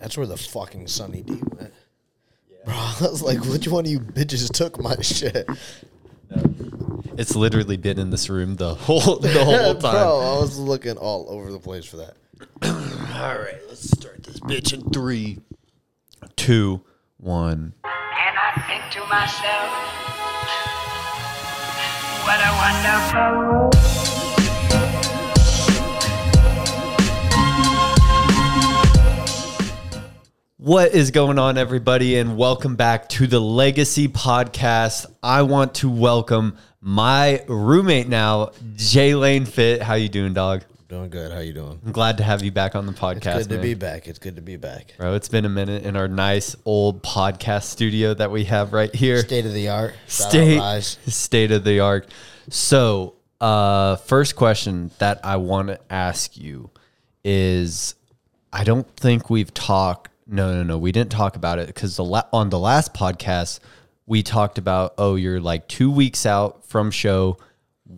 That's where the fucking Sunny D went. Bro, I was like, which one of you bitches took my shit? It's literally been in this room the whole the whole time. Bro, I was looking all over the place for that. All right, let's start this bitch in three, two, one. And I think to myself, what a wonderful. What is going on, everybody, and welcome back to the Legacy Podcast. I want to welcome my roommate now, Jay Lane Fit. How you doing, dog? Doing good. How you doing? I'm glad to have you back on the podcast. It's good to be back. It's good to be back. Bro, it's been a minute in our nice old podcast studio that we have right here. State of the art. State state of the art. So, uh, first question that I want to ask you is, I don't think we've talked. No, no, no, we didn't talk about it because the la- on the last podcast we talked about. Oh, you're like two weeks out from show.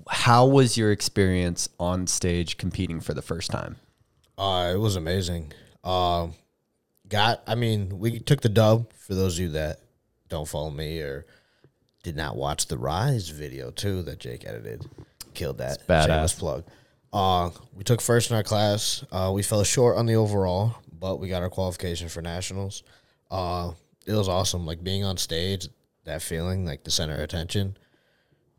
How was your experience on stage competing for the first time? Uh, it was amazing. Um, got. I mean, we took the dub. For those of you that don't follow me or did not watch the Rise video too that Jake edited, killed that. badass. Shameless plug. Uh, we took first in our class. Uh, we fell short on the overall, but we got our qualification for nationals. Uh, it was awesome. Like being on stage, that feeling, like the center of attention.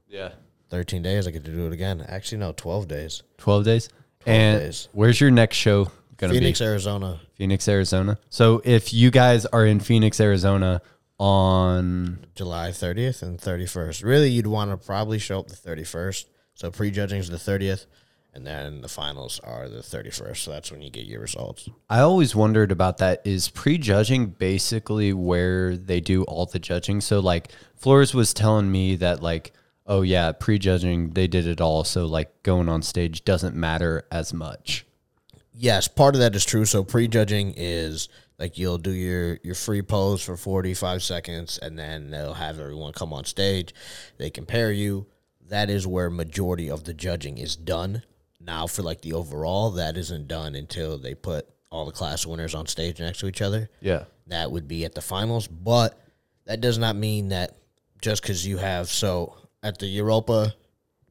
Yeah, Thirteen days, I get to do it again. Actually, no, twelve days. twelve days. and days. where's your next show gonna be? Phoenix. Arizona. Phoenix, Arizona. So if you guys are in Phoenix, Arizona on July 30th and 31st. Really, you'd want to probably show up the 31st. So prejudging is the 30th, and then the finals are the 31st. So that's when you get your results. I always wondered about that is prejudging basically where they do all the judging. So like Flores was telling me that like oh yeah, prejudging they did it all so like going on stage doesn't matter as much. Yes, part of that is true. So prejudging is like you'll do your your free pose for 45 seconds, and then they'll have everyone come on stage. They compare you. That is where majority of the judging is done. Now for like the overall, that isn't done until they put all the class winners on stage next to each other. Yeah. that would be at the finals. But that does not mean that just because you have so at the Europa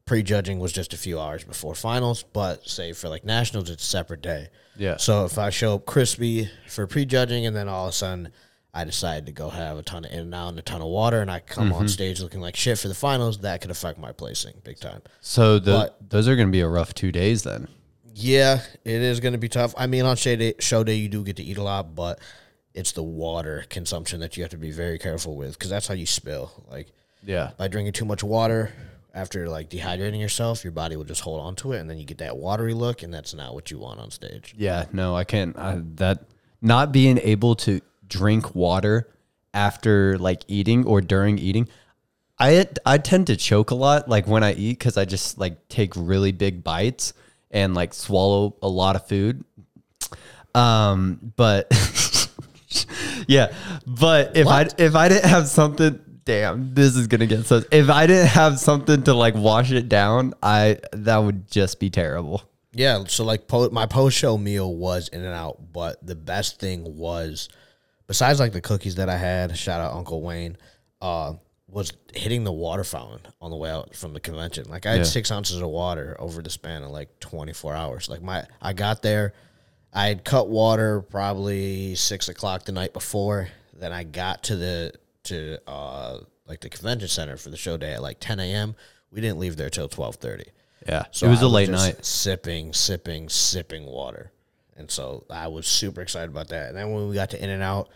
prejudging was just a few hours before finals, but say for like nationals, it's a separate day. Yeah. So if I show up crispy for prejudging and then all of a sudden I decide to go have a ton of in and out and a ton of water and I come Mm-hmm. on stage looking like shit for the finals, that could affect my placing big time. So the But- those are going to be a rough 2 days then. Yeah, it is going to be tough. I mean, on show day, show day, you do get to eat a lot, but it's the water consumption that you have to be very careful with because that's how you spill. Like Yeah. by drinking too much water after like dehydrating yourself, your body will just hold on to it, and then you get that watery look, and that's not what you want on stage. Yeah, no, I can't. I, that not being able to drink water after like eating or during eating, I I tend to choke a lot like when I eat because I just like take really big bites and like swallow a lot of food. Um, but yeah, but if What? I if I didn't have something. Damn, this is gonna get so. If I didn't have something to like wash it down, I that would just be terrible. Yeah, so like po- my post show meal was in and out, but the best thing was, besides like the cookies that I had, shout out Uncle Wayne, uh, was hitting the water fountain on the way out from the convention. Like I had Yeah. six ounces of water over the span of like twenty four hours. Like my, I got there, I had cut water probably six o'clock the night before. Then I got to the to uh like the convention center for the show day at like ten a.m. We didn't leave there till twelve thirty. Yeah, So it was a a late just night. Sipping, sipping, sipping water. And so I was super excited about that. And then when we got to In and Out,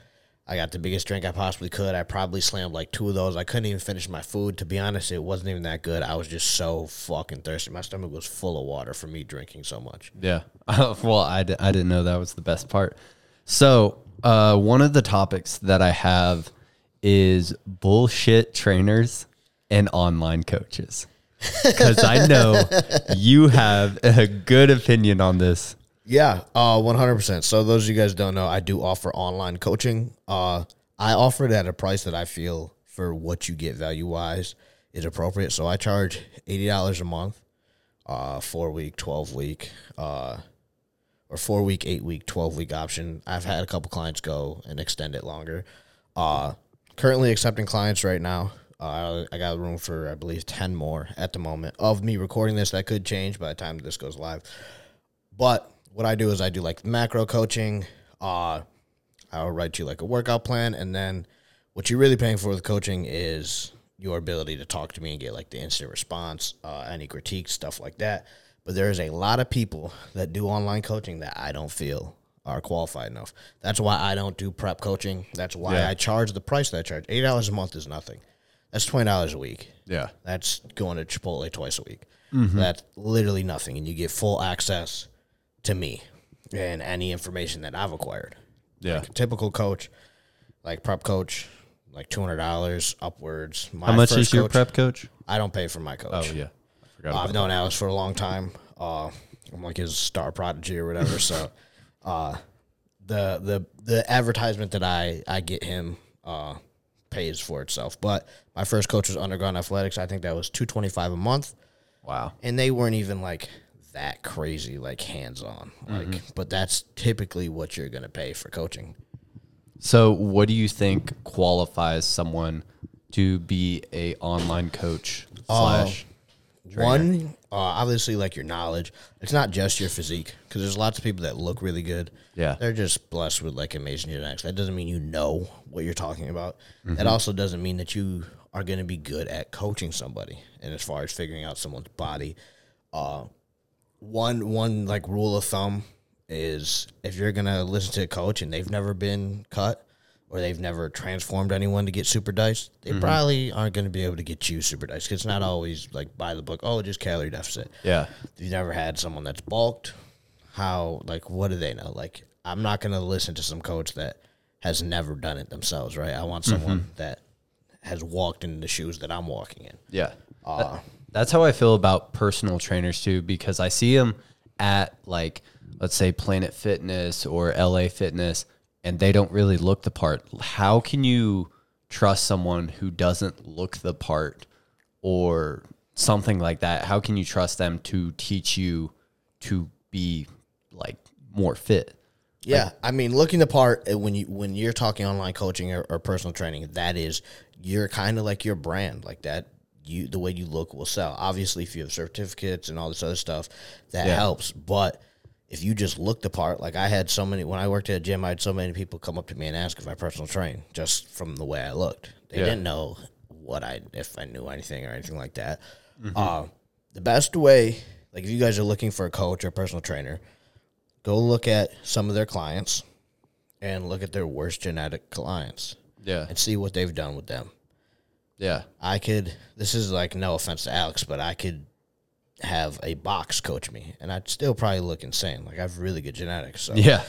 I got the biggest drink I possibly could. I probably slammed like two of those. I couldn't even finish my food. To be honest, it wasn't even that good. I was just so fucking thirsty. My stomach was full of water from me drinking so much. Yeah. well, I, d- I didn't know that was the best part. So, uh, one of the topics that I have is bullshit trainers and online coaches. Because I know you have a good opinion on this. Yeah, uh, one hundred percent. So those of you guys don't know, I do offer online coaching. Uh, I offer it at a price that I feel for what you get value wise is appropriate. So I charge eighty dollars a month, uh, four week, twelve week, uh, or four week, eight week, twelve week option. I've had a couple clients go and extend it longer. Uh, currently accepting clients right now. Uh, I got room for I believe ten more at the moment. Of me recording this, that could change by the time this goes live. But what I do is I do like macro coaching. Uh, I'll write you like a workout plan, and then what you're really paying for with coaching is your ability to talk to me and get like the instant response, uh, any critiques, stuff like that. But there is a lot of people that do online coaching that I don't feel are qualified enough. That's why I don't do prep coaching. That's why Yeah. I charge the price that I charge. Eight dollars a month is nothing. That's twenty dollars a week. Yeah. That's going to Chipotle twice a week. Mm-hmm. That's literally nothing, and you get full access to me and any information that I've acquired. Yeah. Like a typical coach, like prep coach, like two hundred dollars upwards. My How much is your coach- prep coach? I don't pay for my coach. Oh yeah. I forgot I've known Alex for a long time. Uh, I'm like his star prodigy or whatever. so, uh, the the the advertisement that I I get him uh pays for itself. But my first coach was Underground Athletics. I think that was two twenty five a month, Wow. and they weren't even like that crazy, like hands on. Like, but that's typically what you're gonna pay for coaching. So, what do you think qualifies someone to be a online coach slash? One, uh, obviously, like your knowledge. It's not just your physique because there's lots of people that look really good. Yeah. they're just blessed with like amazing genetics. That doesn't mean you know what you're talking about. Mm-hmm. That also doesn't mean that you are going to be good at coaching somebody. And as far as figuring out someone's body, uh, one one like rule of thumb is if you're gonna listen to a coach and they've never been cut or they've never transformed anyone to get super diced, they Mm-hmm. probably aren't going to be able to get you super diced. 'cause it's not always like by the book. Oh, just calorie deficit. Yeah. If you've never had someone that's bulked, how like what do they know? Like I'm not going to listen to some coach that has never done it themselves, right? I want someone that has walked in the shoes that I'm walking in. Yeah. Uh, that's how I feel about personal trainers too, because I see them at like, let's say Planet Fitness or LA Fitness, and they don't really look the part. How can you trust someone who doesn't look the part or something like that? How can you trust them to teach you to be like more fit? Yeah, I mean, looking the part uh, when you when you're talking online coaching or, or personal training, that is you're kind of like your brand, like that. You the way you look will sell. Obviously, if you have certificates and all this other stuff, that Yeah. helps. But if you just look the part, like I had so many when I worked at a gym, I had so many people come up to me and ask if I personal train just from the way I looked. They Yeah. didn't know what I if I knew anything or anything like that. Uh, the best way, like if you guys are looking for a coach or personal trainer, go look at some of their clients and look at their worst genetic clients Yeah. and see what they've done with them. Yeah. I could, this is like no offense to Alex, but I could have a box coach me and I'd still probably look insane. Like I have really good genetics. So Yeah.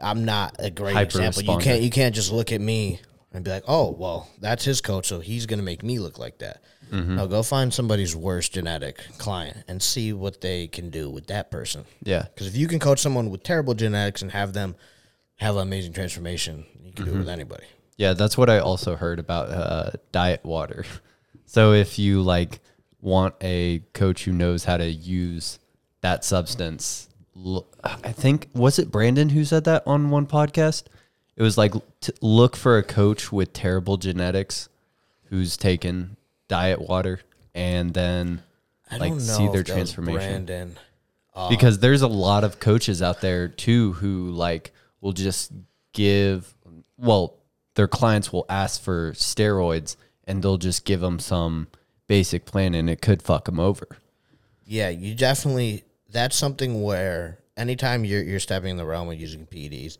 I'm not a great Hyper example. You can't, you can't just look at me and be like, oh, well, that's his coach. So he's going to make me look like that. Mm-hmm. No, go find somebody's worst genetic client and see what they can do with that person. Yeah. Because if you can coach someone with terrible genetics and have them have an amazing transformation, you can do Mm-hmm. it with anybody. Yeah, that's what I also heard about uh, diet water. So if you like want a coach who knows how to use that substance, I think was it Brandon who said that on one podcast. It was like to look for a coach with terrible genetics who's taken diet water and then I like see their transformation Brandon. because there's a lot of coaches out there too who like will just give well their clients will ask for steroids and they'll just give them some basic plan and it could fuck them over Yeah, you definitely. That's something where anytime you're you're stepping in the realm of using PEDs,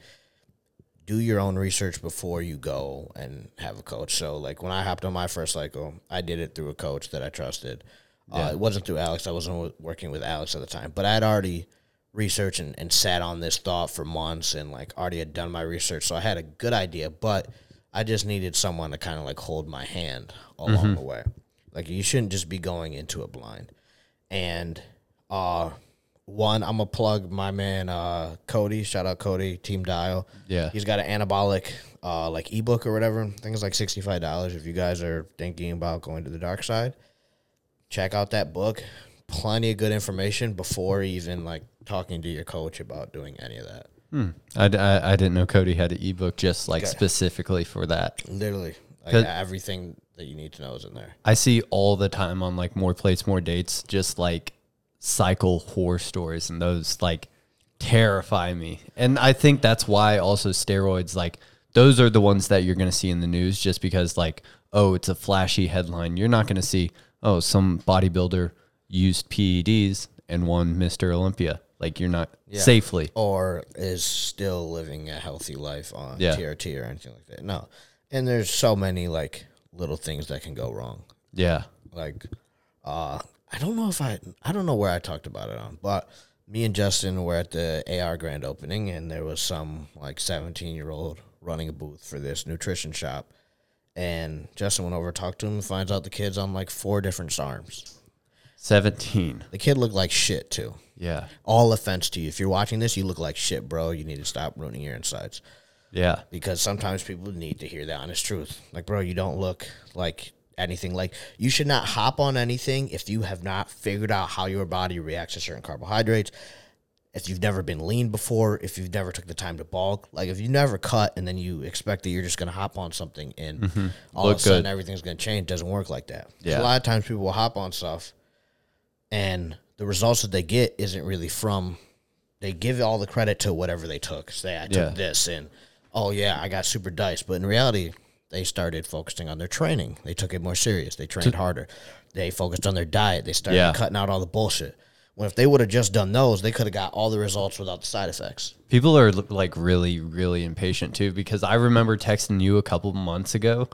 do your own research before you go and have a coach. So, like when I hopped on my first cycle, I did it through a coach that I trusted. Uh, it wasn't through Alex. I wasn't working with Alex at the time, but I had already researched and, and sat on this thought for months and like already had done my research. So I had a good idea, but I just needed someone to kind of like hold my hand along the way. Like you shouldn't just be going into it blind. And uh one, I'm gonna plug my man uh Cody. Shout out Cody, Team Dial. Yeah. He's got an anabolic uh like ebook or whatever. I think it's like sixty five dollars if you guys are thinking about going to the dark side. Check out that book. plenty of good information before even like talking to your coach about doing any of that. Hmm. I, d- I- I didn't know Cody had an ebook just like Okay. specifically for that. Literally, like everything that you need to know is in there. I see all the time on like more plates, more dates, just like cycle horror stories, and those like terrify me. And I think that's why also steroids, like those are the ones that you're going to see in the news, just because like oh, it's a flashy headline. You're not going to see oh, some bodybuilder used PEDs and won Mr. Olympia. Like you're not Yeah. safely. or is still living a healthy life on Yeah. TRT or anything like that. No, and there's so many like little things that can go wrong. Yeah. Like, uh, I don't know if I, I don't know where I talked about it on, but me and Justin were at the AR grand opening, and there was some like 17 year old running a booth for this nutrition shop, and Justin went over, talked to him, and finds out the kid's on like four different SARMs. 17. The kid looked like shit too. Yeah. All offense to you. If you're watching this, you look like shit, bro. You need to stop ruining your insides. Yeah. because sometimes people need to hear the honest truth. Like, bro, you don't look like anything. Like, you should not hop on anything if you have not figured out how your body reacts to certain carbohydrates. If you've never been lean before, if you've never took the time to bulk, like if you never cut and then you expect that you're just gonna hop on something and all Mm-hmm. Look of a sudden good. everything's gonna change, doesn't work like that. Yeah. A lot of times people will hop on stuff and the results that they get isn't really from they give all the credit to whatever they took. Say I took Yeah. this and oh yeah, I got super diced. But in reality, they started focusing on their training. They took it more serious. They trained harder. They focused on their diet. They started Yeah. cutting out all the bullshit. When if they would have just done those, they could have got all the results without the side effects. People are like really, really impatient too because I remember texting you a couple months ago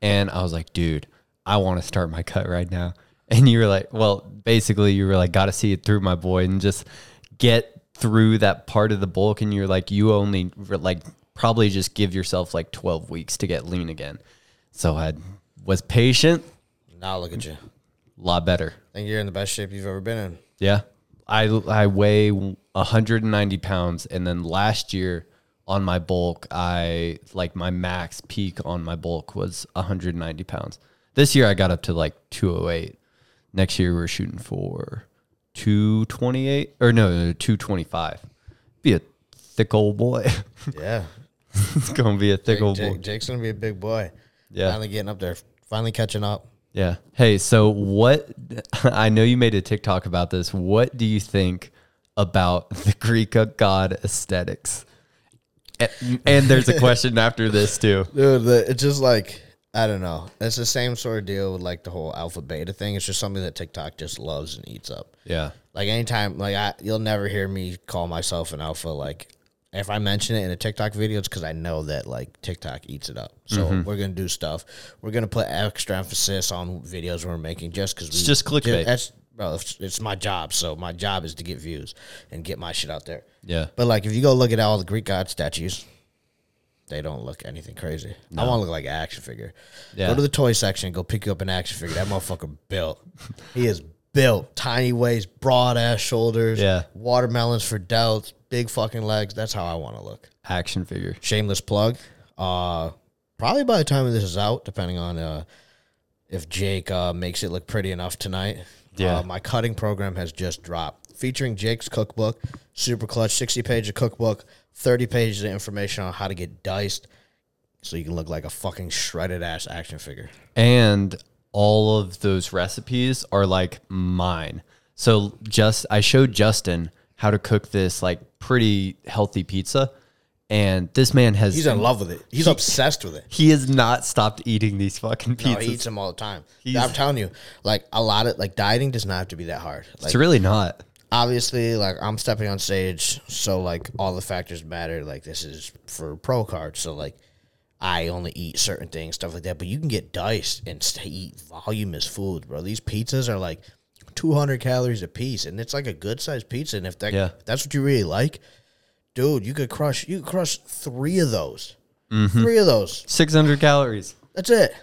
and I was like, dude, I want to start my cut right now. And you were like, well, basically, you were like, got to see it through, my boy, and just get through that part of the bulk. And you're like, you only like probably just give yourself like 12 weeks to get lean again. So I was patient, Now look at you. a lot better. I think you're in the best shape you've ever been in. Yeah. I I weigh 190 pounds and then last year on my bulk I like my max peak on my bulk was 190 pounds. This year I got up to like 208. Next year we're shooting for 228 or no, no 225. Be a thick old boy. Yeah. it's going to be a thick Jake, old Jake- boy. Jake's gonna be a big boy. Yeah. Finally getting up there. Finally catching up. Yeah. Hey, so what? I know you made a TikTok about this. What do you think about the Greek god aesthetics? And, and there's a question after this too. Dude, the, it's just like I don't know. It's the same sort of deal with like the whole alpha beta thing. It's just something that TikTok just loves and eats up. Yeah. Like anytime, like I, you'll never hear me call myself an alpha. Like if I mention it in a TikTok video, it's because I know that like TikTok eats it up. So Mm-hmm. we're gonna do stuff. We're gonna put extra emphasis on videos we're making just because It's just clickbait. That's bro. It's, it's my job. So my job is to get views and get my shit out there. Yeah. But like, if you go look at all the Greek god statues, they don't look anything crazy. I want to look like an action figure. Yeah. Go to the toy section, go pick you up an action figure. That motherfucker built. He is built. Tiny waist, broad ass shoulders. Yeah. Watermelons for delts, big fucking legs. That's how I want to look. Action figure. Shameless plug. Uh, probably by the time this is out, depending on uh, if Jake uh, makes it look pretty enough tonight. Yeah. Uh, my cutting program has just dropped, featuring Jake's cookbook, super clutch, sixty page of cookbook, thirty pages of information on how to get diced, so you can look like a fucking shredded ass action figure. And all of those recipes are like mine. So just I showed Justin how to cook this like pretty healthy pizza. And this man has He's in love with it. He's obsessed with it. he has not stopped eating these fucking No, pizzas. he eats them all the time. He's- I'm telling you, like a lot of like dieting does not have to be that hard. Like it's really not. Obviously like I'm stepping on stage, so like all the factors matter. Like this is for pro cards, so like I only eat certain things, stuff like that. But you can get diced and stay eat voluminous food, bro. These pizzas are like 200 calories a piece, and it's like a good sized pizza. And if that Yeah. if that's what you really like, dude, you could crush you could crush three of those, mm-hmm. three of those. 600 calories. That's it.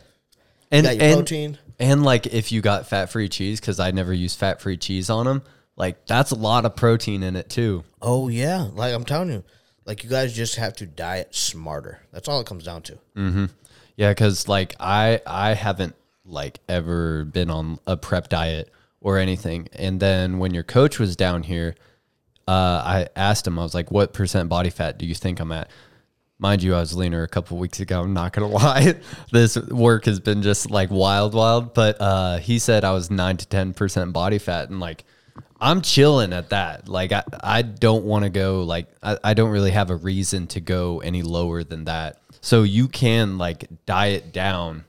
And, and, protein. and like if you got fat free cheese, because I never use fat free cheese on them, like that's a lot of protein in it too. Oh yeah, like I'm telling you, like you guys just have to diet smarter. That's all it comes down to. Mm-hmm. Yeah, because like I I haven't like ever been on a prep diet or anything. And then when your coach was down here, uh, I asked him, I was like, what percent body fat do you think I'm at? Mind you, I was leaner a couple weeks ago. I'm not gonna lie. this work has been just like wild, wild. But uh, he said I was nine to ten percent body fat, and like I'm chilling at that. Like I, I don't want to go. Like I, I don't really have a reason to go any lower than that. So you can like diet down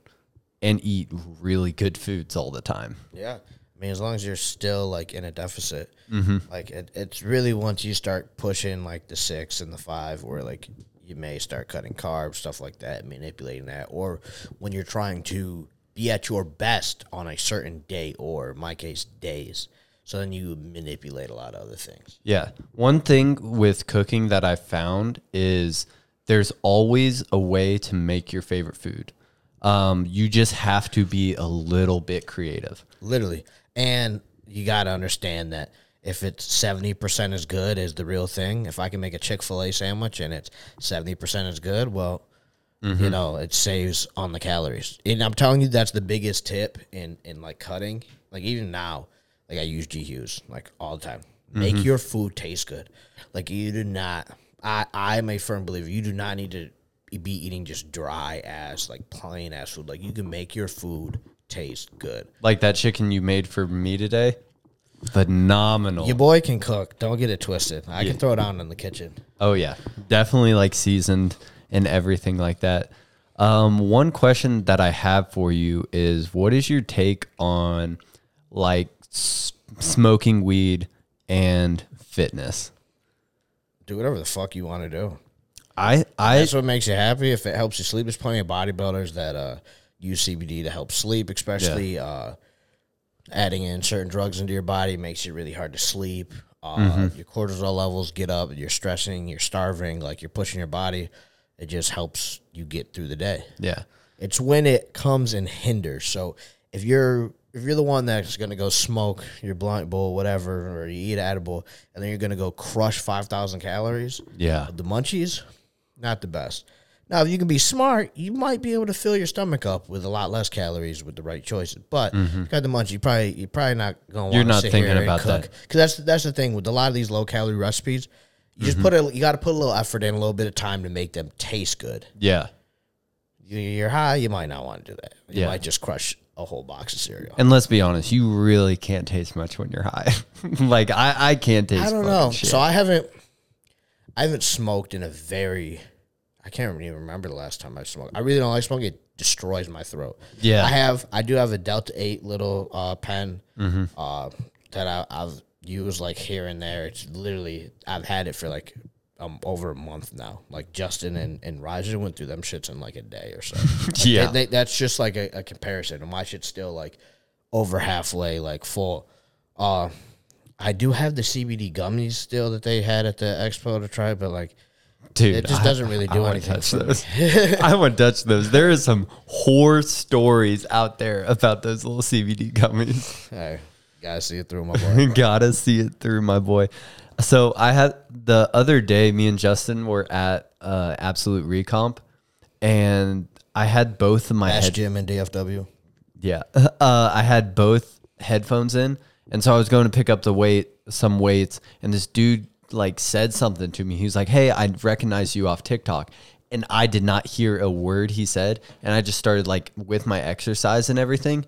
and eat really good foods all the time. Yeah. I mean, as long as you're still like in a deficit, Mm-hmm. like it, it's really once you start pushing like the six and the five, where like you may start cutting carbs, stuff like that, manipulating that, or when you're trying to be at your best on a certain day, or my case, days. So then you manipulate a lot of other things. Yeah. One thing with cooking that I found is there's always a way to make your favorite food. Um, you just have to be a little bit creative. literally. And you got to understand that if it's seventy percent as good as the real thing, if I can make a Chick Fil A sandwich and it's seventy percent as good, well, you know, it saves on the calories. And I'm telling you, that's the biggest tip in in like cutting. Like even now, like I use G Hughes like all the time. Make your food taste good. Like you do not. I I'm a firm believer. You do not need to be eating just dry ass like plain ass food. Like you can make your food taste good. Like that chicken you made for me today. Phenomenal. Your boy can cook. Don't get it twisted. I can throw it on in the kitchen. Oh yeah, definitely like seasoned and everything like that. Um, one question that I have for you is, what is your take on like s- smoking weed and fitness? Do whatever the fuck you want to do. I I That's what makes you happy. If it helps you sleep, there's plenty of bodybuilders that uh, use CBD to help sleep, especially uh, adding in certain drugs into your body makes it really hard to sleep. Uh, Mm-hmm. Your cortisol levels get up. You're stressing. You're starving. Like you're pushing your body. It just helps you get through the day. yeah It's when it comes and hinders. So if you're if you're the one that's gonna go smoke your blunt bowl, whatever, or you eat edible, and then you're gonna go crush five thousand calories, yeah the munchies, not the best. Now, if you can be smart, you might be able to fill your stomach up with a lot less calories with the right choices. But you got the munchies, you probably you're probably not going. Mm-hmm. You're not thinking about that. because that's that's the thing with a lot of these low calorie recipes. You just Mm-hmm. put a you got to put a little effort in, a little bit of time to make them taste good. yeah. You- You're high, you might not want to do that. You Yeah. might just crush a whole box of cereal. And let's be honest, you really can't taste much when you're high. like I I can't taste. I don't know. shit. So I haven't, I haven't smoked in a very, I can't even remember the last time I smoked. I really don't like smoking. It destroys my throat. Yeah. I have. I do have a Delta Eight little uh, pen Mm-hmm. uh, that I, I've used like here and there. It's literally I've had it for like um over a month now. Like Justin and and Roger went through them shits in like a day or so. Like, Yeah. they- they- that's just like a, a comparison. And my shit's still like over halfway, like full. Uh, I do have the CBD gummies still that they had at the expo to try, but like dude, it just I- doesn't really do wanna anything touch those. I want to touch those. There is some horror stories out there about those little CBD gummies. Hey, gotta see it through my boy. Gotta see it through, my boy. So I had the other day, me and Justin were at uh, Absolute Recomp, and I had both of my Ash head, Jim and DFW. yeah, uh, I had both headphones in, and so I was going to pick up the weight, some weights, and this dude like said something to me. He was like, "Hey, I recognize you off TikTok." And I did not hear a word he said, and I just started like with my exercise and everything.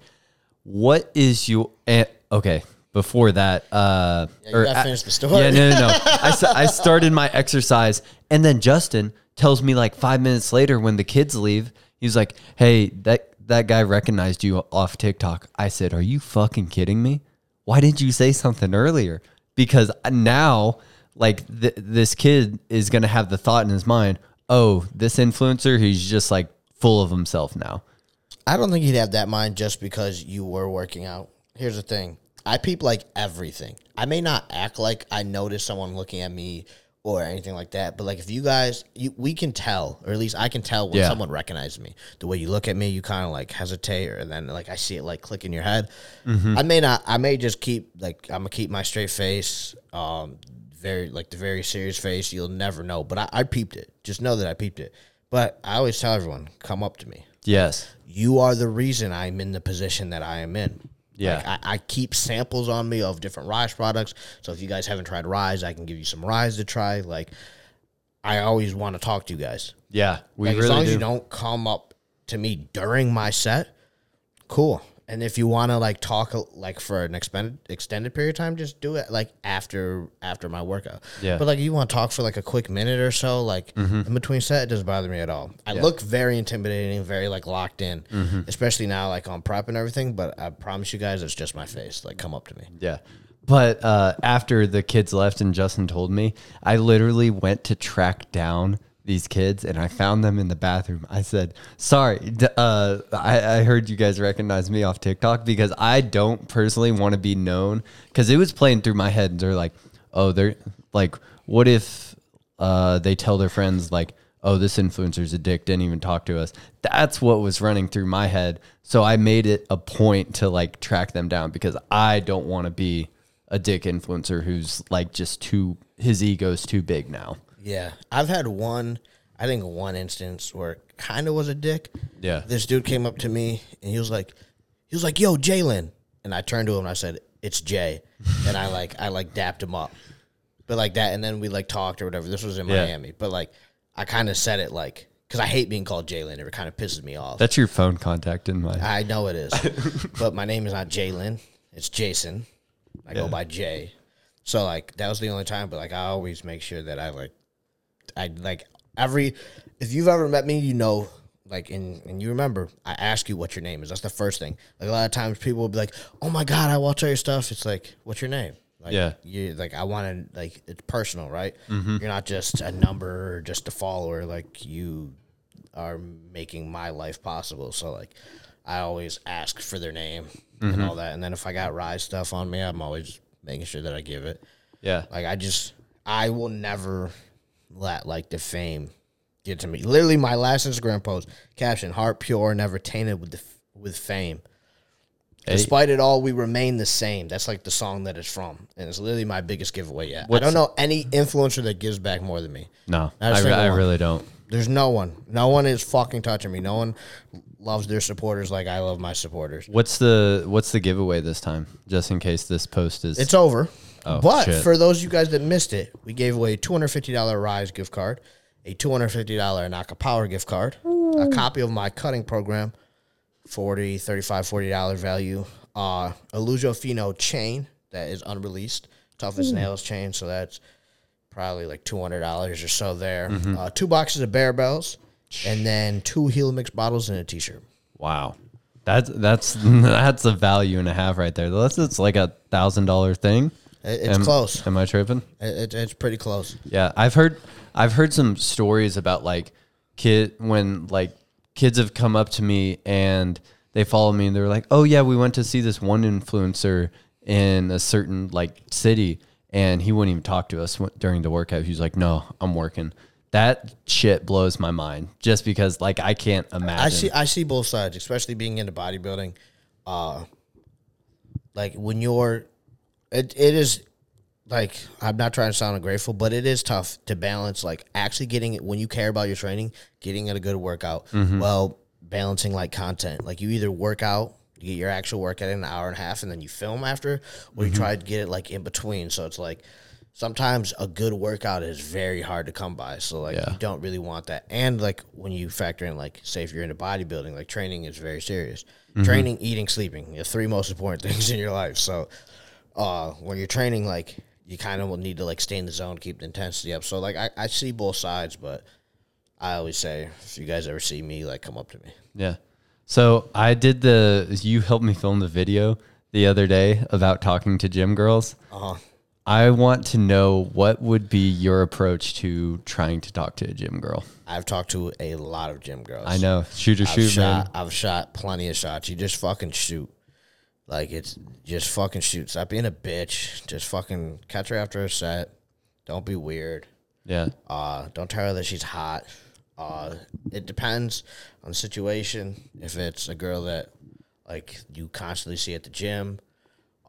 What is your eh, okay? Before that, uh, Yeah, you gotta a- finish the story. Yeah, no, no, no. I, I started my exercise, and then Justin tells me like five minutes later when the kids leave, he's like, "Hey, that that guy recognized you off TikTok." I said, "Are you fucking kidding me? Why didn't you say something earlier?" Because now, like th- this kid is gonna have the thought in his mind, "Oh, this influencer, he's just like full of himself now." I don't think he'd have that mind just because you were working out. Here's the thing. I peep like everything. I may not act like I notice someone looking at me or anything like that, but like if you guys, you, we can tell, or at least I can tell when Yeah. someone recognizes me. The way you look at me, you kind of like hesitate, or then like I see it like click in your head. I may not. I may just keep like I'm gonna keep my straight face, um, very like the very serious face. You'll never know, but I, I peeped it. Just know that I peeped it. But I always tell everyone, come up to me Yes. you are the reason I'm in the position that I am in. Yeah. Like, I, I keep samples on me of different Rise products. So if you guys haven't tried Rise, I can give you some Rise to try. Like, I always want to talk to you guys. Yeah, we Like, as long do. as you don't come up to me during my set, cool. And if you want to like talk uh, like for an extended extended period of time, just do it like after after my workout. Yeah. But like you want to talk for like a quick minute or so, like Mm-hmm. in between set, it doesn't bother me at all. I look very intimidating, very like locked in, Mm-hmm. especially now like on prep and everything. But I promise you guys, it's just my face. Like come up to me. Yeah. But uh, after the kids left and Justin told me, I literally went to track down these kids and I found them in the bathroom. I said, "Sorry, uh, I, I heard you guys recognize me off TikTok because I don't personally want to be known because it was playing through my head. They're like, oh, they're like, what if uh, they tell their friends like." Oh, this influencer's a dick. Didn't even talk to us. That's what was running through my head. So I made it a point to like track them down because I don't want to be a dick influencer who's like just too his ego's too big now. Yeah, I've had one. I think one instance where it kind of was a dick. Yeah. this dude came up to me and he was like, he was like, "Yo, Jalen," and I turned to him and I said, "It's Jay," and I like I like dapped him up, but like that, and then we like talked or whatever. This was in Yeah. Miami, but like I kind of said it like because I hate being called Jalen. It kind of pisses me off. That's your phone contact in my I know it is, but my name is not Jalen. It's Jason. I go by Jay. So like that was the only time, but like I always make sure that I like, I like every. If you've ever met me, you know, like, and and you remember, I ask you what your name is. That's the first thing. Like a lot of times, people will be like, "Oh my god, I watch all your stuff." It's like, "What's your name?" Like, Yeah. You like I want to like it's personal, right? Mm-hmm. You're not just a number or just a follower. Like you are making my life possible. So like I always ask for their name Mm-hmm. and all that. And then if I got Rise stuff on me, I'm always making sure that I give it. yeah. Like I just I will never let like the fame get to me. Literally my last Instagram post caption heart pure never tainted with the f- with fame. Hey. Despite it all, we remain the same. That's like the song that it's from, and it's literally my biggest giveaway yet. What's- I don't know any influencer that gives back more than me. No, I, single I really don't. There's no one. No one is fucking touching me. No one loves their supporters like I love my supporters. What's the what's the giveaway this time? Just in case this post is It's over. Oh, but shit. for those of you guys that missed it, we gave away a $250 Rise gift card, a $250 Naka Power gift card, a copy of my cutting program, 40 35 $40 value, uh, a Lujo Fino chain that is unreleased, tough as nails chain, so that's probably like $200 or so there. Mm-hmm. Uh, two boxes of Barebells, and then two Heel Mix bottles and a t shirt. wow. That's that's that's a value and a half right there. That's it's like a thousand dollar thing. It- It's Am- close. Am I tripping? It, it, it's pretty close. Yeah, I've heard I've heard some stories about like kid when like kids have come up to me and they follow me and they're like, "Oh yeah, we went to see this one influencer in a certain like city and he wouldn't even talk to us during the workout. He was like, "No, I'm working." That shit blows my mind just because like I can't imagine. I see I see both sides, especially being into bodybuilding. Uh like when you're it, it is like I'm not trying to sound ungrateful, but it is tough to balance like actually getting it when you care about your training, getting at a good workout, mm-hmm. well, balancing like content. Like you either work out, you get your actual workout in an hour and a half and then you film after, or you mm-hmm. try to get it like in between. So it's like sometimes a good workout is very hard to come by. So like Yeah. you don't really want that. And like when you factor in like say if you're into bodybuilding, like training is very serious. Mm-hmm. Training, eating, sleeping, the three most important things in your life. So uh when you're training like you kind of will need to like stay in the zone, keep the intensity up. So like I, I see both sides, but I always say if you guys ever see me, like come up to me. Yeah. So I did the you helped me film the video the other day about talking to gym girls. Uh-huh. I want to know what would be your approach to trying to talk to a gym girl. I've talked to a lot of gym girls. I know, shoot or I've shoot, shot, man. I've shot plenty of shots. You just fucking shoot. Like it's just fucking shoot. Stop being a bitch. Just fucking catch her after a set. Don't be weird. Yeah, Uh, don't tell her that she's hot. Uh, it depends on the situation. If it's a girl that like you constantly see at the gym,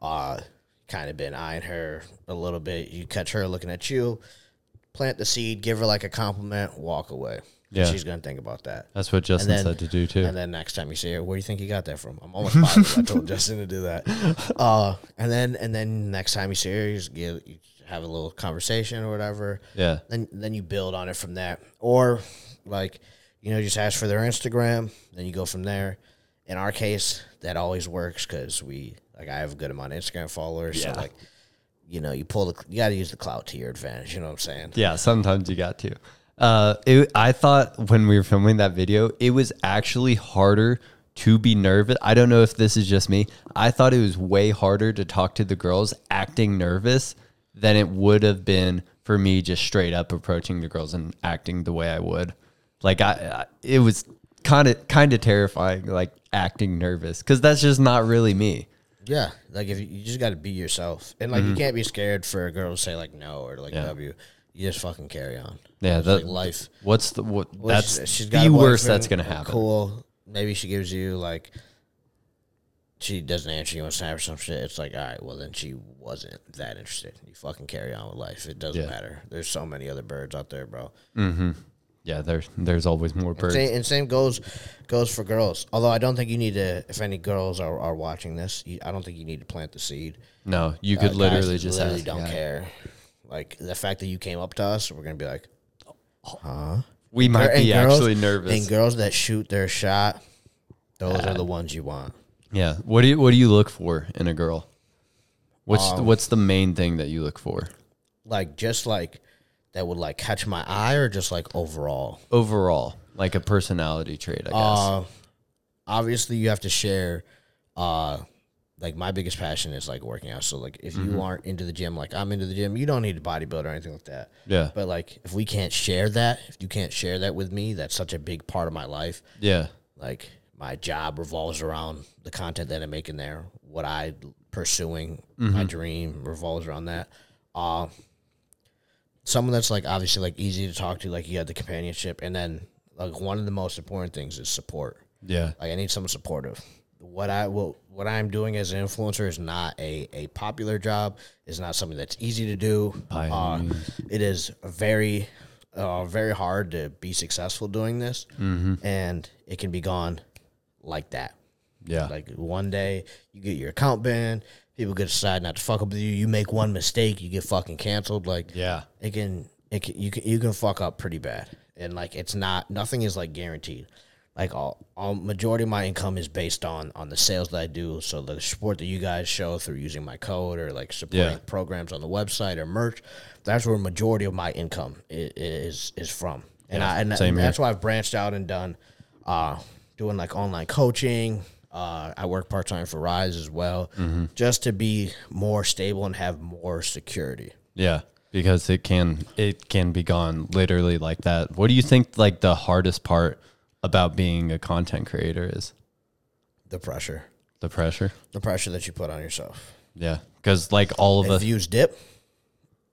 uh, kind of been eyeing her a little bit. You catch her looking at you. plant the seed, give her like a compliment, walk away. Yeah. she's gonna think about that. That's what Justin then- said to do too. And then next time you see her, where do you think you got that from? I'm almost positive I told Justin to do that. Uh, and then and then next time you see her, you, just give, you have a little conversation or whatever. Yeah. Then then you build on it from that, or like you know, just ask for their Instagram. Then you go from there. In our case, that always works because we like I have a good amount of Instagram followers. Yeah. So like, you know, you pull the you got to use the clout to your advantage. You know what I'm saying? Yeah, sometimes you got to. Uh, it, I thought when we were filming that video, it was actually harder to be nervous. I don't know if this is just me. I thought it was way harder to talk to the girls acting nervous than it would have been for me just straight up approaching the girls and acting the way I would. Like I, I it was kind of kind of terrifying, like acting nervous, because that's just not really me. Yeah, like if you, you just got to be yourself, and like you can't be scared for a girl to say like no or like Mm-hmm. Yeah. W. You just fucking carry on. Yeah, that- like life. What's the what? Well, that's she's- she's the worst that's gonna happen. Cool. Maybe she gives you like she doesn't answer you on Snap or some shit. It's like, all right, well then she wasn't that interested. You fucking carry on with life. It doesn't Yeah. matter. There's so many other birds out there, bro. Mm-hmm. Yeah, there's there's always more birds. Same, and same goes goes for girls. Although I don't think you need to. If any girls are, are watching this, you, I don't think you need to plant the seed. No, you Uh, could literally just literally ask. don't yeah. care. Like the fact that you came up to us, we're gonna be like, huh? We might And be girls- actually nervous. And girls that shoot their shot, those are the ones you want. yeah. What do you What do you look for in a girl? What's Um, What's the main thing that you look for Like just like that would like catch my eye, or just like overall. overall? Like a personality trait, I guess. Uh, obviously, you have to share. Uh, like my biggest passion is like working out. So like, if Mm-hmm. you aren't into the gym, like I'm into the gym, you don't need to bodybuild or anything like that. yeah, But like, if we can't share that, if you can't share that with me, that's such a big part of my life. yeah, Like my job revolves around the content that I'm making there. What I pursuing, my dream revolves around that. Uh, someone that's like obviously like easy to talk to, like you have the companionship, and then like one of the most important things is support. yeah, Like I need someone supportive. What I will what I'm doing as an influencer is not a, a popular job. It's not something that's easy to do. Uh, it is very uh, very hard to be successful doing this, and it can be gone like that. yeah, Like one day you get your account banned, people could decide not to fuck up with you. You make one mistake, you get fucking canceled. Like yeah, it can it can, you can you can fuck up pretty bad and like it's not nothing is like guaranteed like all, all majority of my income is based on on the sales that i do so the support that you guys show through using my code or like supporting Yeah. programs on the website or merch that's where majority of my income is is from and Yeah, i and that's why i've branched out and done uh doing like online coaching uh, I work part time for Rise as well, Mm-hmm. just to be more stable and have more security. yeah. Because it can it can be gone literally like that. What do you think like the hardest part about being a content creator is? The pressure, The pressure. the pressure that you put on yourself. Yeah, because like all of if us. views dip,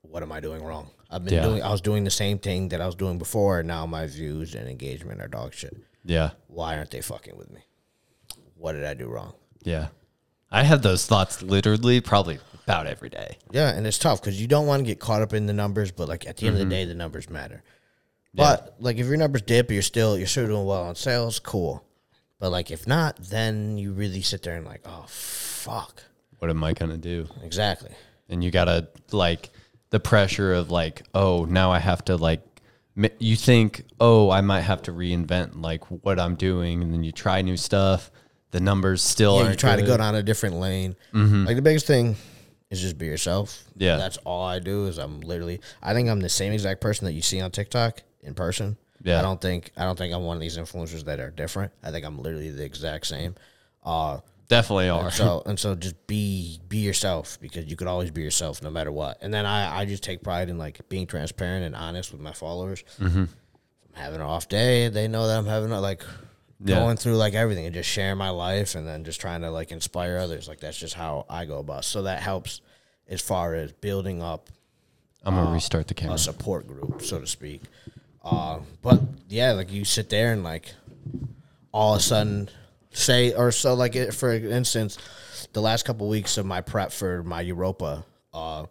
what am I doing wrong? I've been Yeah. doing. I was doing the same thing that I was doing before, and now my views and engagement are dog shit. Yeah, Why aren't they fucking with me? What did I do wrong? yeah. I have those thoughts literally probably about every day. Yeah, and it's tough because you don't want to get caught up in the numbers, but like at the end of the mm-hmm. day, the numbers matter. But like if your numbers dip, you're still you're still doing well on sales, cool. But like if not, then you really sit there and like, oh fuck, What am I gonna do? exactly. and you gotta like the pressure of like oh now i have to like you think oh i might have to reinvent like what i'm doing and then you try new stuff the numbers still Yeah, you try to go down a different lane. Mm-hmm. Like the biggest thing is just be yourself. Yeah. that's all I do. Is I'm literally. I think I'm the same exact person that you see on TikTok in person. Yeah. I don't think I don't think I'm one of these influencers that are different. I think I'm literally the exact same. Uh, definitely are so and so just be be yourself because you could always be yourself no matter what. And then I I just take pride in like being transparent and honest with my followers. Mm-hmm. I'm having an off day, they know that I'm having a, like Yeah. going through like everything and just sharing my life and then just trying to like inspire others. Like that's just how I go about. So that helps as far as building up i'm gonna restart the a camera support group, so to speak. Uh, but yeah, like you sit there and like all of a sudden say, or so like it, for instance, the last couple weeks of my prep for my Europa, uh,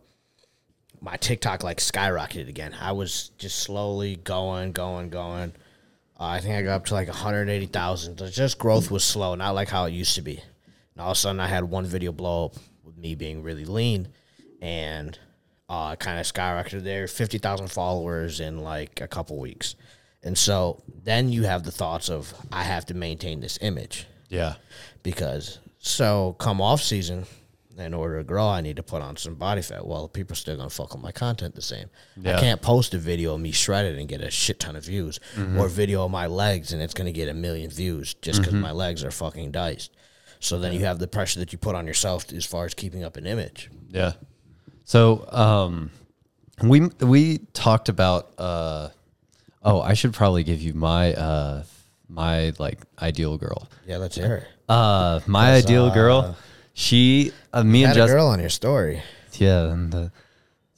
my TikTok like skyrocketed again. I was just slowly going, going, going. Uh, I think I got up to like 180,000. Just growth was slow, not like how it used to be. And all of a sudden, I had one video blow up with me being really lean, and uh, kind of skyrocketed there. 50,000 followers in like a couple weeks. And so then you have the thoughts of, I have to maintain this image Yeah. because so come off season, in order to grow, I need to put on some body fat. Well, people are still gonna fuck with my content the same. Yeah. I can't post a video of me shredded and get a shit ton of views, or a video of my legs and it's gonna get a million views just because my legs are fucking diced. So then you have the pressure that you put on yourself as far as keeping up an image. Yeah. So um, we we talked about. Uh, oh, I should probably give you my uh, my like ideal girl. Yeah, let's hear it. Uh, my ideal girl. She, uh, me and Had a Justin. girl on your story. Yeah, and uh,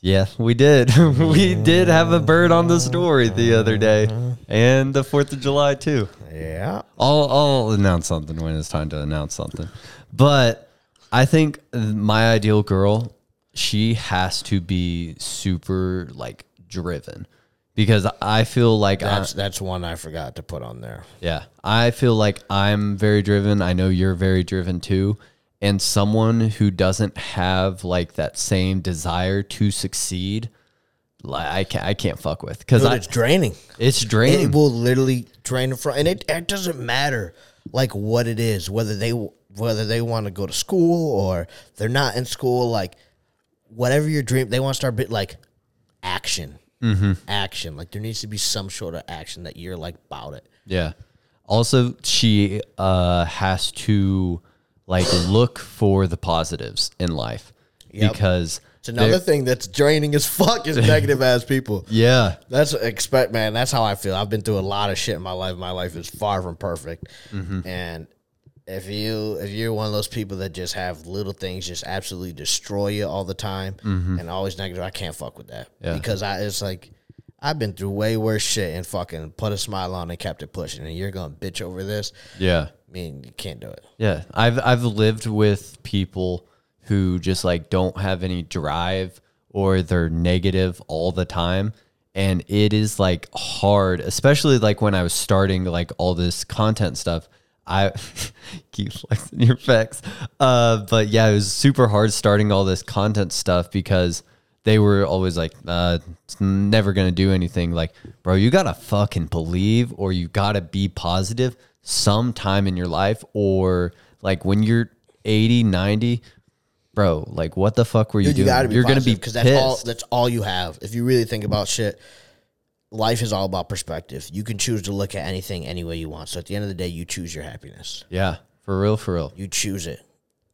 yeah, we did. we did have a bird on the story the other day, and the Fourth of July too. Yeah. I'll I'll announce something when it's time to announce something. But I think my ideal girl, she has to be super like driven because I feel like I, That's that's one I forgot to put on there. yeah, I feel like I'm very driven. I know you're very driven too. And someone who doesn't have like that same desire to succeed, like I can't, I can't fuck with because it's draining. it's draining. It will literally drain the front, and it, it doesn't matter like what it is, whether they whether they want to go to school or they're not in school. Like whatever your dream, they want to start bit like action, mm-hmm. action. Like there needs to be some sort of action that you're like about it. Yeah. Also, she uh, has to like look for the positives in life Yep. because It's another thing that's draining as fuck is negative ass people. Yeah, That's expect man. That's how I feel. I've been through a lot of shit in my life. My life is far from perfect, and if you if you're one of those people that just have little things just absolutely destroy you all the time mm-hmm. and always negative, I can't fuck with that Yeah. because I it's like I've been through way worse shit and fucking put a smile on and kept it pushing, and you're gonna bitch over this. yeah, I mean, you can't do it. yeah. I've I've lived with people who just like don't have any drive or they're negative all the time. And it is like hard, especially like when I was starting like all this content stuff. I keep flexing your facts. Uh, but yeah, it was super hard starting all this content stuff because they were always like, uh, it's never gonna do anything. Like, bro, you gotta fucking believe or you gotta be positive sometime in your life, or like when you're 80, 90, bro, like what the fuck were you Dude, you doing? gotta be you're gonna be because that's all that's all you have. If you really think about shit, life is all about perspective. You can choose to look at anything any way you want. So at the end of the day, you choose your happiness. Yeah, for real, for real. You choose it.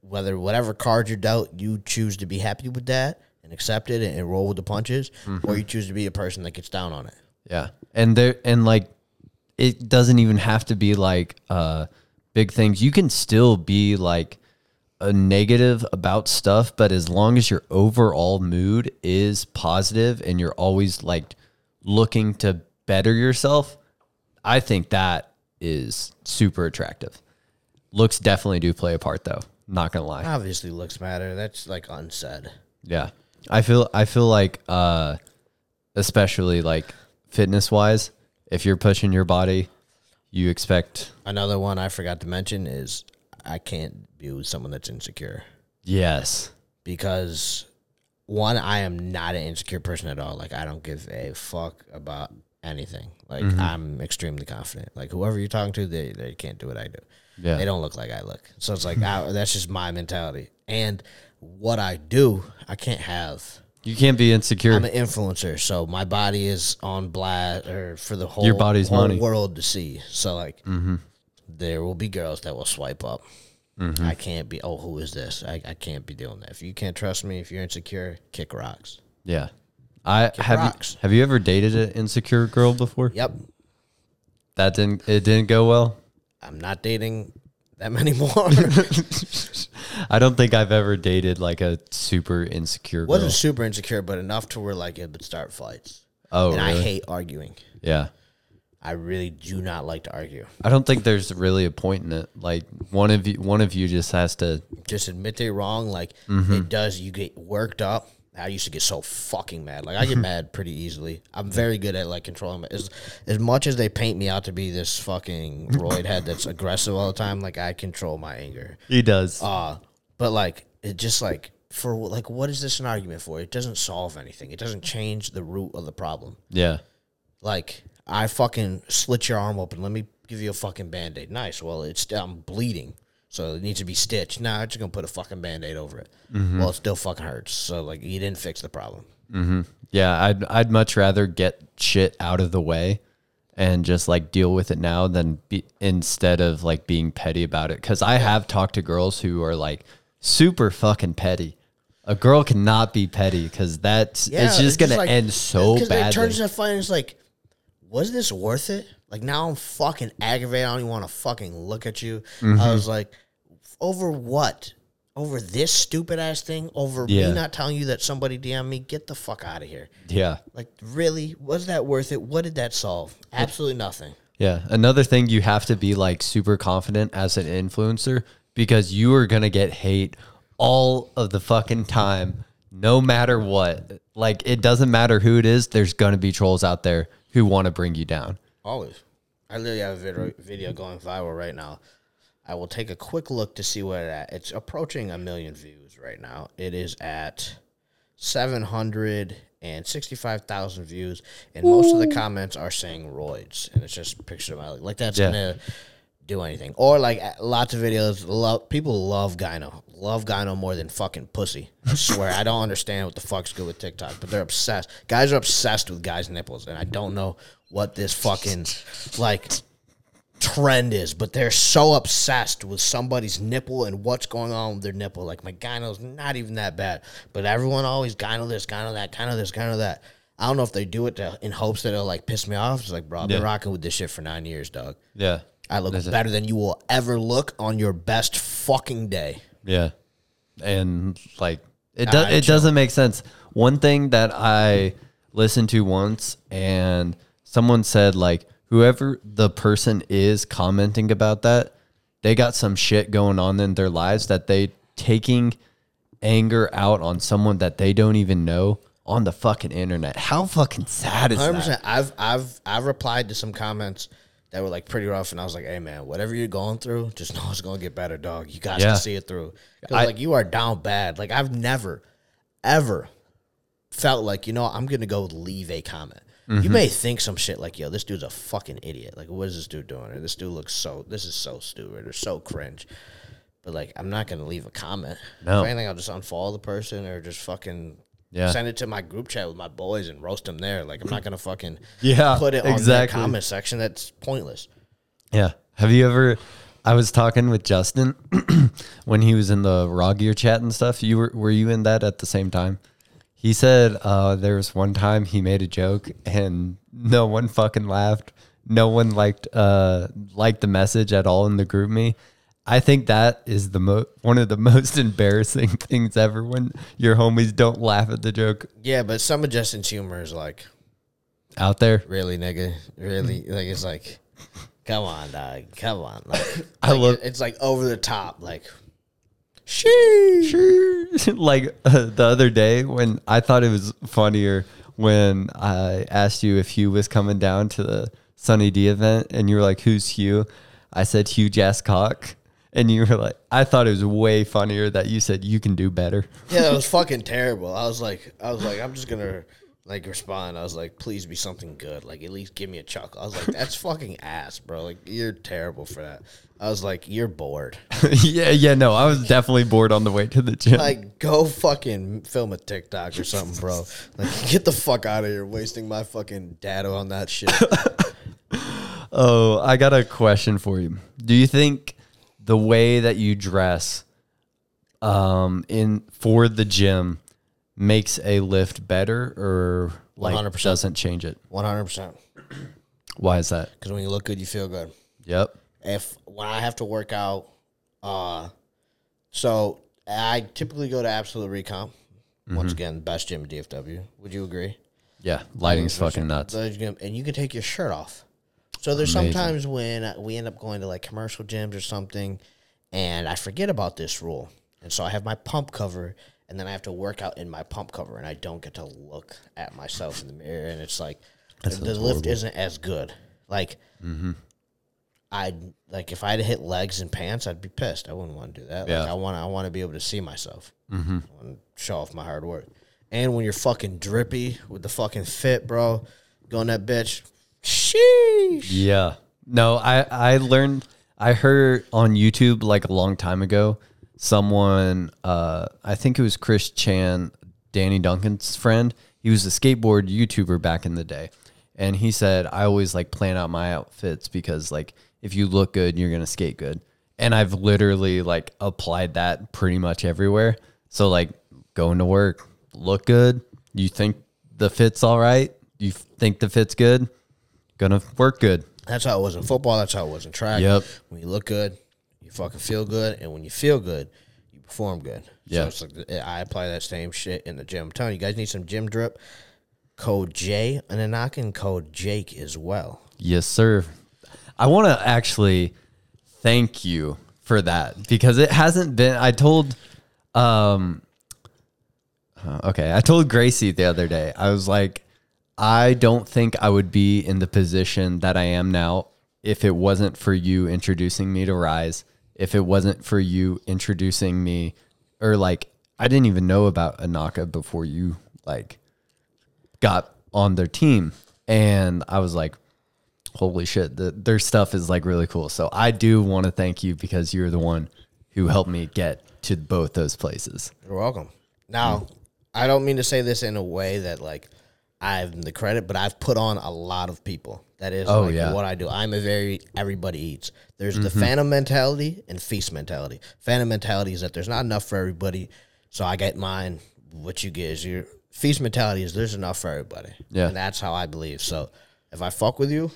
Whether whatever card you're dealt, you choose to be happy with that and accept it and, and roll with the punches, Mm-hmm. or you choose to be a person that gets down on it. Yeah. And there and like it doesn't even have to be like uh big things. You can still be like a negative about stuff, but as long as your overall mood is positive and you're always like looking to better yourself, I think that is super attractive. Looks definitely do play a part though. Not gonna lie. Obviously, looks matter. That's like unsaid. Yeah. I feel I feel like uh especially like fitness wise, if you're pushing your body, you expect Another one I forgot to mention is I can't be with someone that's insecure. yes. because one, I am not an insecure person at all. Like I don't give a fuck about anything. Like Mm-hmm. I'm extremely confident. Like whoever you're talking to, they they can't do what I do. Yeah. They don't look like I look. So it's like I, that's just my mentality. And what I do, I can't have. You can't be insecure. I'm an influencer, so my body is on blast or for the whole Your body's whole money. world to see. So like, Mm-hmm. there will be girls that will swipe up. Mm-hmm. I can't be. Oh, who is this? I, I can't be doing that. If you can't trust me, if you're insecure, kick rocks. yeah. I have rocks. you, have you ever dated an insecure girl before? Yep, That didn't it didn't go well. I'm not dating that many more. I don't think I've ever dated like a super insecure girl. Wasn't super insecure, but enough to where like it would start fights. oh, and I hate arguing. yeah. I really do not like to argue. I don't think there's really a point in it. Like one of you, one of you just has to. Just admit they're wrong. Like Mm-hmm. it does. You get worked up, I used to get so fucking mad. Like I get mad pretty easily. I'm very good at like controlling my as as much as they paint me out to be this fucking roid head that's aggressive all the time. Like I control my anger. He does. Uh, but like it just like for like what is this an argument for? It doesn't solve anything. It doesn't change the root of the problem. yeah. Like I fucking slit your arm open. Let me give you a fucking band aid. Nice. Well, it's I'm bleeding, so it needs to be stitched. Nah, I'm just gonna put a fucking band aid over it. Mm-hmm. Well, it still fucking hurts. So like you didn't fix the problem. Mm-hmm. Yeah, I'd I'd much rather get shit out of the way and just like deal with it now than be instead of like being petty about it. Cause I have talked to girls who are like super fucking petty. A girl cannot be petty because that's it's just gonna like- end so badly. It turns into and It's like, was this worth it? Like now I'm fucking aggravated. I don't even want to fucking look at you. Mm-hmm. I was like, over what? Over this stupid ass thing? Over Yeah. me not telling you that somebody DM me? Get the fuck out of here. yeah. Like, really? Was that worth it? What did that solve? Absolutely nothing. Yeah. Another thing you have to be like super confident as an influencer because you are going to get hate all of the fucking time, no matter what. Like, it doesn't matter who it is, there's going to be trolls out there who want to bring you down. Always. I literally have a video, video going viral right now. I will take a quick look to see where it at. It's approaching a million views right now. It is at seven hundred and sixty-five thousand views, and most of the comments are saying roids, and it's just pictures of my like that's Yeah. gonna do anything. Or like lots of videos, love people love gyno, love gyno more than fucking pussy. I swear, I don't understand what the fuck's good with TikTok, but they're obsessed. Guys are obsessed with guys' nipples, and I don't know what this fucking like trend is, but they're so obsessed with somebody's nipple and what's going on with their nipple. Like my gyno's not even that bad, but everyone always gyno this, gyno that, gyno this, gyno that. I don't know if they do it to, in hopes that it'll like piss me off. It's like, bro, I've been Yeah. rocking with this shit for nine years, dog. Yeah. I look a- better than you will ever look on your best fucking day. Yeah. And like it does. It chill. doesn't make sense. One thing that I listened to once and someone said like whoever the person is commenting about that, they got some shit going on in their lives that they taking anger out on someone that they don't even know on the fucking internet. How fucking sad is Hundred that? I've I've I've replied to some comments that were like pretty rough, and I was like, "Hey man, whatever you're going through, just know it's gonna get better, dog. You guys Yeah. can see it through. 'Cause, I- like you are down bad. Like I've never, ever felt like you know I'm gonna go leave a comment. You Mm-hmm. may think some shit like, "Yo, this dude's a fucking idiot. Like, what is this dude doing? Or this dude looks so. This is so stupid or so cringe." But like, I'm not gonna leave a comment. No. If anything, I'll just unfollow the person or just fucking Yeah. send it to my group chat with my boys and roast them there. Like, I'm not gonna fucking Yeah, put it on exactly. the comment section. That's pointless. Yeah. Have you ever? I was talking with Justin when he was in the raw gear chat and stuff. You were were you in that at the same time? He said uh, there was one time he made a joke and no one fucking laughed. No one liked uh, liked the message at all in the GroupMe. I think that is the mo- one of the most embarrassing things ever when your homies don't laugh at the joke Yeah, but some of Justin's humor is like, out there. really, nigga, really, like it's like, come on, dog, come on. Like, I like, love- it- it's like over the top. Like, sheesh. like uh, the other day when I thought it was funnier when I asked you if Hugh was coming down to the Sunny D event and you were like, "Who's Hugh?" I said Hugh Jasscock, and you were like, "I thought it was way funnier that you said you can do better." Yeah, it was fucking terrible. I was like, I was like, I'm just gonna like respond. I was like, please be something good. Like at least give me a chuckle. I was like, that's fucking ass, bro. Like you're terrible for that. I was like, you're bored. yeah, yeah, no, I was definitely bored on the way to the gym. Like go fucking film a TikTok or something, bro. Like get the fuck out of here, wasting my fucking data on that shit. Oh, I got a question for you. Do you think the way that you dress um in for the gym makes a lift better or like 100%. doesn't change it? One hundred percent. Why is that? Because when you look good, you feel good. Yep. if when I have to work out, uh, so I typically go to Absolute Recomp. Once again, best gym in DFW. Would you agree? Yeah, lighting's fucking nuts. And you can take your shirt off. So there's Amazing. sometimes when we end up going to like commercial gyms or something, and I forget about this rule, and so I have my pump cover, and then I have to work out in my pump cover, and I don't get to look at myself in the mirror, and it's like the, the lift isn't as good. Like, I like if I had to hit legs and pants, I'd be pissed. I wouldn't want to do that. Like, Yeah. I want I want to be able to see myself mm-hmm. and show off my hard work. And when you're fucking drippy with the fucking fit, bro, going that bitch, sheesh. Yeah. No, I I learned I heard on YouTube like a long time ago someone uh I think it was Chris Chann, Danny Duncan's friend. He was a skateboard YouTuber back in the day. And he said I always like plan out my outfits because like if you look good, you're to skate good. And I've literally like applied that pretty much everywhere. So like going to work, look good, you think the fit's all right, you think the fit's good, gonna work good. That's how it was in football. That's how it was in track. Yep. When you look good, you fucking feel good, and when you feel good, you perform good. Yeah. So it's like I apply that same shit in the gym. I'm telling you, you guys need some gym drip. Code J and then I can code Jake as well. Yes, sir. I want to actually thank you for that because it hasn't been. I told, um, uh, okay, I told Gracie the other day. I was like, I don't think I would be in the position that I am now if it wasn't for you introducing me to Rise. If it wasn't for you introducing me, or like I didn't even know about Anaka before you like got on their team, and I was like, holy shit, the, their stuff is like really cool. So I do want to thank you because you're the one who helped me get to both those places. You're welcome. Now, I don't mean to say this in a way that like I'm the credit, but I've put on a lot of people. That is Oh, like yeah. what I do. I'm a very everybody eats. There's the mm-hmm. phantom mentality and feast mentality. Phantom mentality is that there's not enough for everybody, so I get mine. What you get is your feast mentality is there's enough for everybody. Yeah. and that's how I believe. So if I fuck with you,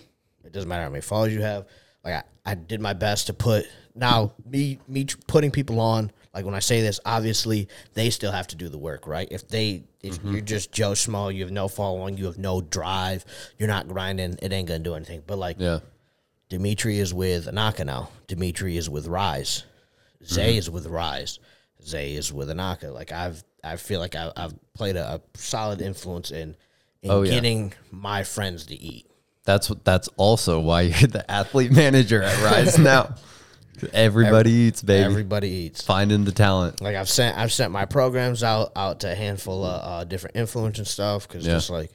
it doesn't matter how many followers you have. Like I, I did my best to put now me me putting people on. Like when I say this, obviously they still have to do the work, right? If they if you're just Joe Schmo, you have no following, you have no drive, you're not grinding, it ain't gonna do anything. But like Yeah. Dimitri is with Anaka now. Dimitri is with Rise. Zay Mm-hmm. is with Rise. Zay is with Anaka. Like I've I feel like I, I've played a, a solid influence in in Oh, yeah. getting my friends to eat. That's what that's also why you're the athlete manager at Rise now. Everybody eats, baby. Everybody eats. Finding the talent. Like I've sent I've sent my programs out out to a handful of uh, different influencers and stuff because Yeah. just like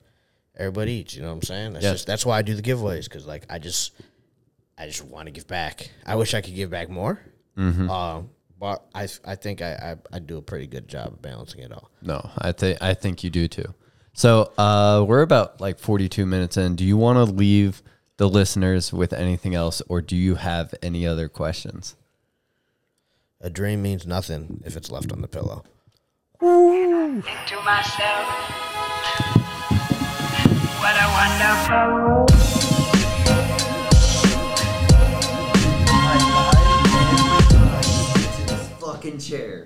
everybody eats. You know what I'm saying? That's Yeah. just that's why I do the giveaways because like I just I just want to give back. I wish I could give back more. Mm-hmm. Um, but I I think I, I I do a pretty good job of balancing it all. No, I think I think you do too. So uh, we're about like 42 minutes in. Do you want to leave the listeners with anything else, or do you have any other questions? A dream means nothing if it's left on the pillow. What a wonderful fucking chair.